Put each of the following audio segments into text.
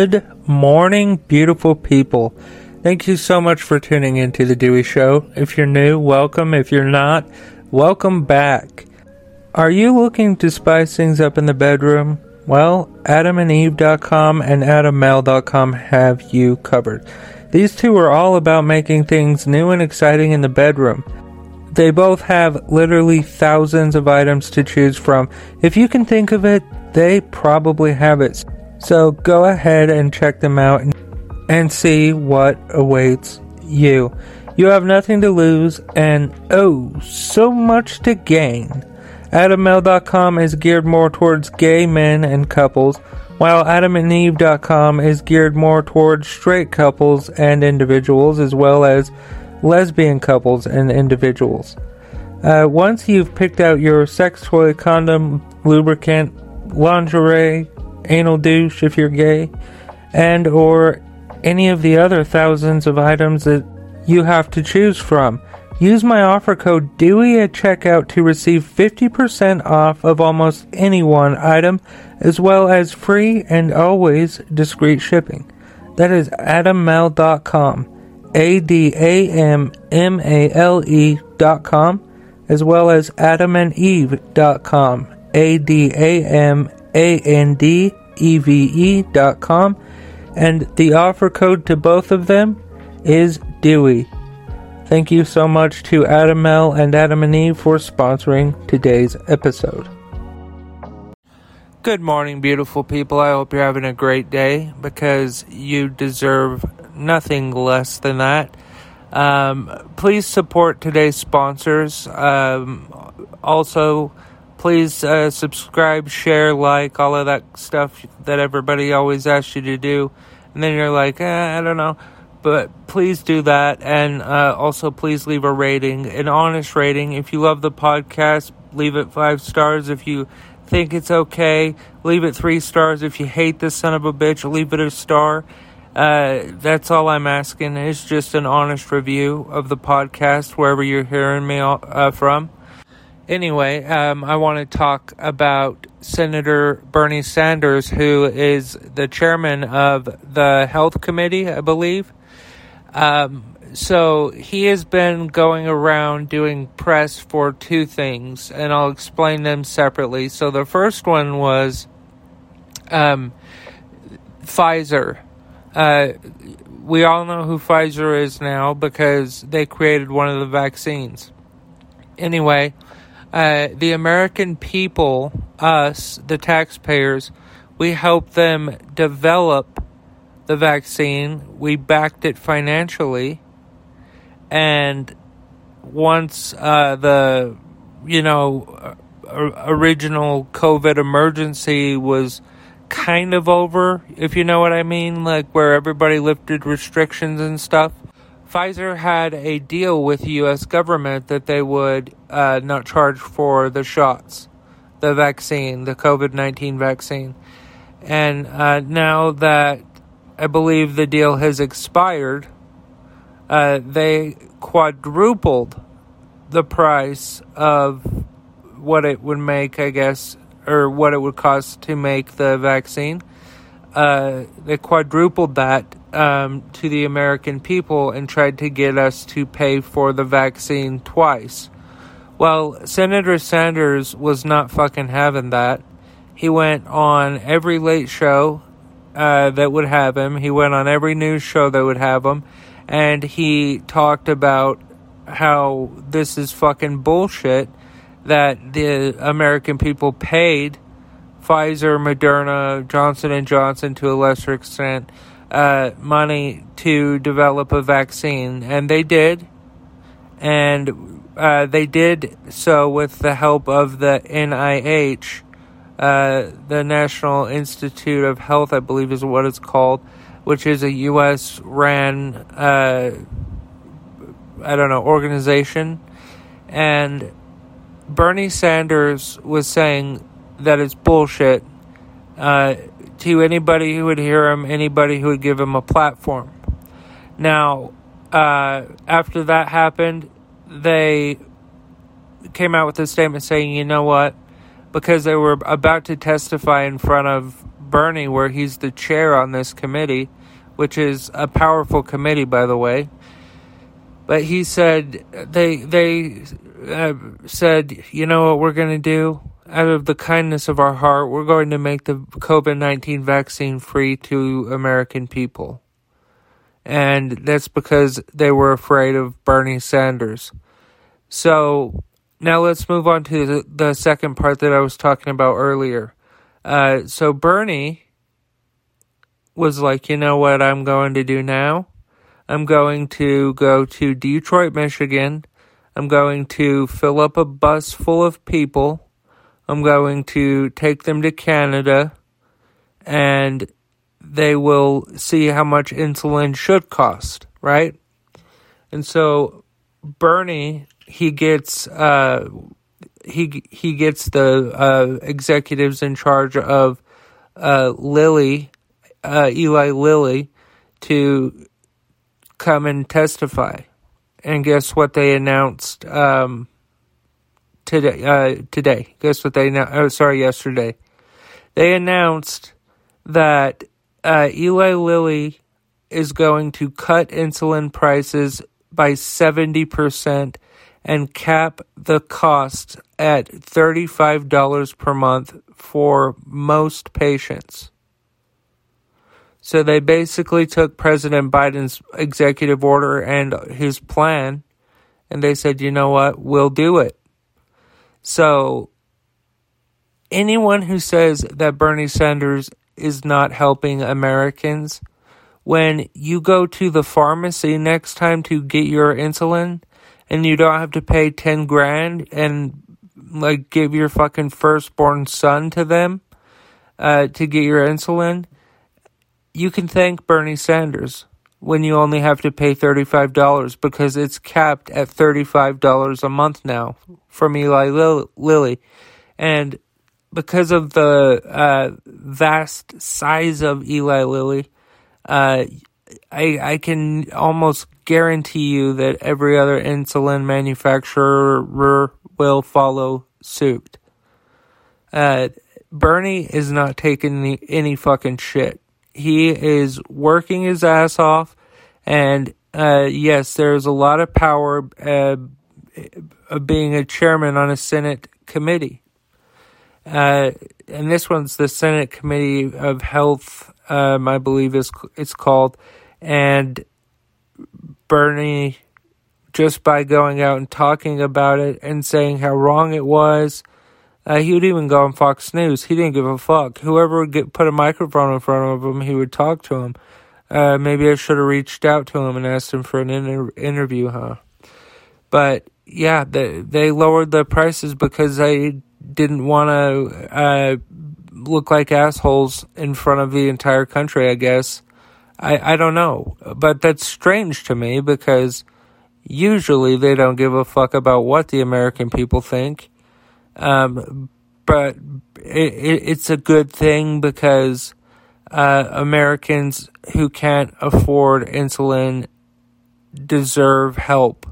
Good morning, beautiful people. Thank you so much for tuning into the Dewey Show. If you're new, welcome. If you're not, welcome back. Are you looking to spice things up in the bedroom? Well, adamandeve.com and adammale.com have you covered. These two are all about making things new and exciting in the bedroom. They both have literally thousands of items to choose from. If you can think of it, they probably have it. So go ahead and check them out and see what awaits you. You have nothing to lose and oh, so much to gain. AdamMale.com is geared more towards gay men and couples, while AdamandEve.com is geared more towards straight couples and individuals, as well as lesbian couples and individuals. Uh, once you've picked out your sex toy, condom, lubricant, lingerie, anal douche if you're gay, and or any of the other thousands of items that you have to choose from. Use my offer code DEWEY at checkout to receive 50% off of almost any one item, as well as free and always discreet shipping. That is adammale.com, A D A M M A L E.com, as well as adamandeve.com, A D A M A N D E V E.com, and the offer code to both of them is DEWEY. Thank you so much to AdamMale. and Adam and Eve for sponsoring today's episode. Good morning, beautiful people. I hope you're having a great day because you deserve nothing less than that. Um, please support today's sponsors. Um, also, please uh, subscribe, share, like, all of that stuff that everybody always asks you to do. And then you're like, eh, I don't know. But please do that. And uh, also, please leave a rating, an honest rating. If you love the podcast, leave it five stars. If you think it's okay, leave it three stars. If you hate this son of a bitch, leave it a star. Uh, that's all I'm asking. It's just an honest review of the podcast, wherever you're hearing me uh, from. Anyway, um, I want to talk about Senator Bernie Sanders, who is the chairman of the Health Committee, I believe. Um, so he has been going around doing press for two things, and I'll explain them separately. So the first one was um, Pfizer. Uh, we all know who Pfizer is now because they created one of the vaccines. Anyway, uh, the American people, us, the taxpayers, we helped them develop the vaccine. We backed it financially. And once uh, the, you know, original COVID emergency was kind of over, if you know what I mean, like where everybody lifted restrictions and stuff, Pfizer had a deal with the U.S. government that they would uh, not charge for the shots, the vaccine, the COVID 19 vaccine. And uh, now that I believe the deal has expired, uh, they quadrupled the price of what it would make, I guess, or what it would cost to make the vaccine. Uh, they quadrupled that um, to the American people and tried to get us to pay for the vaccine twice. Well, Senator Sanders was not fucking having that. He went on every late show uh, that would have him, he went on every news show that would have him, and he talked about how this is fucking bullshit that the American people paid Pfizer, Moderna, Johnson and Johnson to a lesser extent uh, money to develop a vaccine, and they did. And uh, they did so with the help of the NIH, uh, the National Institute of Health, I believe is what it's called, which is a U.S. ran, uh, I don't know, organization. And Bernie Sanders was saying that it's bullshit. To anybody who would hear him, anybody who would give him a platform. Now, uh, after that happened, they came out with a statement saying, you know what? Because they were about to testify in front of Bernie, where he's the chair on this committee, which is a powerful committee, by the way. But he said they they uh, said, you know what we're going to do? Out of the kindness of our heart, we're going to make the COVID 19 vaccine free to American people. And that's because they were afraid of Bernie Sanders. So now let's move on to the, second part that I was talking about earlier. Uh, so Bernie was like, you know what I'm going to do now? I'm going to go to Detroit, Michigan. I'm going to fill up a bus full of people. I'm going to take them to Canada and they will see how much insulin should cost, right? And so Bernie he gets uh, he he gets the uh, executives in charge of uh, Lilly, uh, Eli Lilly, to come and testify. And guess what they announced um, today? Uh, today, guess what they? Oh, sorry, yesterday. They announced that uh, Eli Lilly is going to cut insulin prices by seventy percent and cap the cost at $35 per month for most patients. So they basically took President Biden's executive order and his plan and they said, you know what, we'll do it. So anyone who says that Bernie Sanders is not helping Americans, when you go to the pharmacy next time to get your insulin, and you don't have to pay 10 grand and like give your fucking firstborn son to them uh, to get your insulin, you can thank Bernie Sanders when you only have to pay $35 because it's capped at $35 a month now from Eli Lilly. And because of the uh, vast size of Eli Lilly, uh, I I can almost guarantee you that every other insulin manufacturer will follow suit. Uh, Bernie is not taking any, any fucking shit. He is working his ass off, and uh, yes, there's a lot of power uh, of being a chairman on a Senate committee. Uh, and this one's the Senate Committee of Health, um, I believe is it's called and Bernie, just by going out and talking about it and saying how wrong it was, uh, he would even go on Fox News. He didn't give a fuck. Whoever would get put a microphone in front of him, he would talk to him. Uh, maybe I should have reached out to him and asked him for an inter- interview, huh? But yeah, they they lowered the prices because they didn't want to uh, look like assholes in front of the entire country. I guess. I, I don't know. But that's strange to me because usually they don't give a fuck about what the American people think. Um, but it, it, it's a good thing because uh, Americans who can't afford insulin deserve help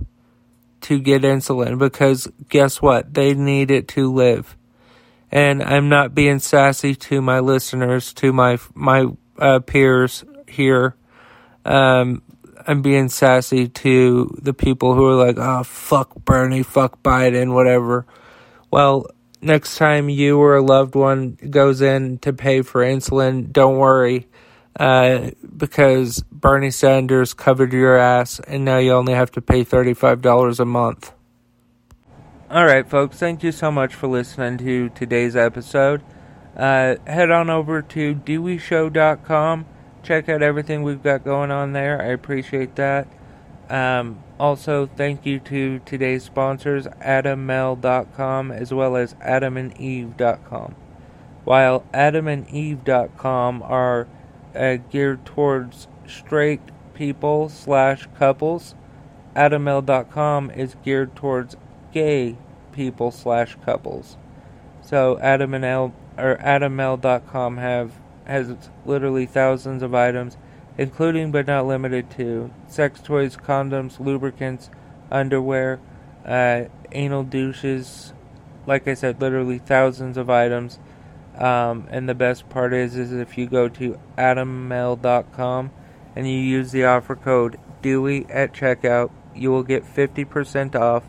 to get insulin because guess what? They need it to live. And I'm not being sassy to my listeners, to my my uh, peers here. Um, I'm being sassy to the people who are like, oh, fuck Bernie, fuck Biden, whatever. Well, next time you or a loved one goes in to pay for insulin, don't worry. Uh, because Bernie Sanders covered your ass and now you only have to pay $35 a month. Alright, folks, thank you so much for listening to today's episode. Uh, head on over to deweyshow.com check out everything we've got going on there. I appreciate that. Um, also, thank you to today's sponsors, AdamMale.com as well as AdamandEve.com. While AdamandEve.com are uh, geared towards straight people slash couples, AdamMale.com is geared towards gay people slash couples. So Adam and L or AdamMale.com have has literally thousands of items, including but not limited to sex toys, condoms, lubricants, underwear, uh, anal douches. Like I said, literally thousands of items. Um, and the best part is, is if you go to adammale.com and you use the offer code Dewey at checkout, you will get 50% off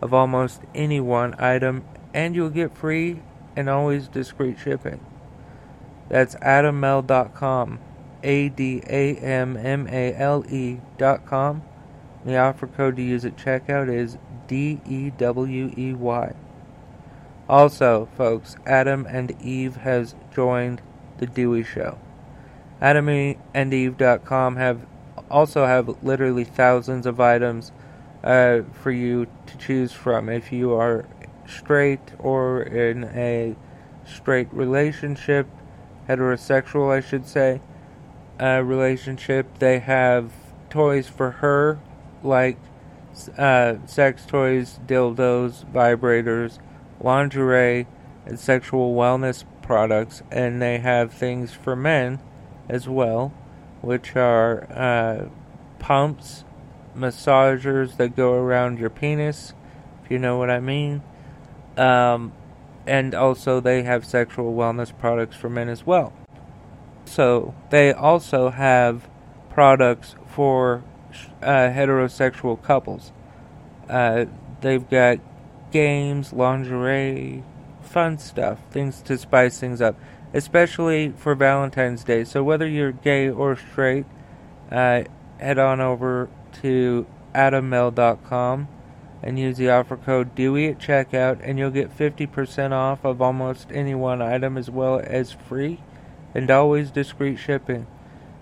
of almost any one item, and you'll get free and always discreet shipping. That's adammale.com, A D A M M A L E.com. The offer code to use at checkout is D E W E Y. Also, folks, Adam and Eve has joined the Dewey Show. adam AdamandEve.com have also have literally thousands of items uh, for you to choose from if you are straight or in a straight relationship, heterosexual, I should say, uh, relationship. They have toys for her, like uh, sex toys, dildos, vibrators, lingerie, and sexual wellness products, and they have things for men as well, which are uh, pumps, massagers that go around your penis, if you know what I mean. Um, and also, they have sexual wellness products for men as well. So, they also have products for uh, heterosexual couples. Uh, they've got games, lingerie, fun stuff, things to spice things up, especially for Valentine's Day. So, whether you're gay or straight, uh, head on over to adammale.com and use the offer code Dewey at checkout, and you'll get 50% off of almost any one item as well as free and always discreet shipping.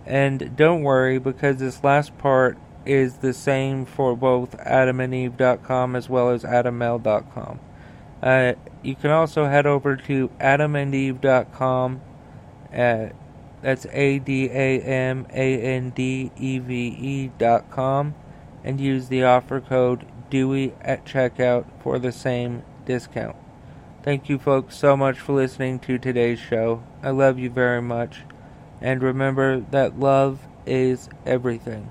And don't worry because this last part is the same for both adamandeve.com as well as adammale.com. Uh, you can also head over to adamandeve.com. Uh, that's A D A M A N D E V E dot com and use the offer code Dewey at checkout for the same discount. Thank you, folks, so much for listening to today's show. I love you very much. And remember that love is everything.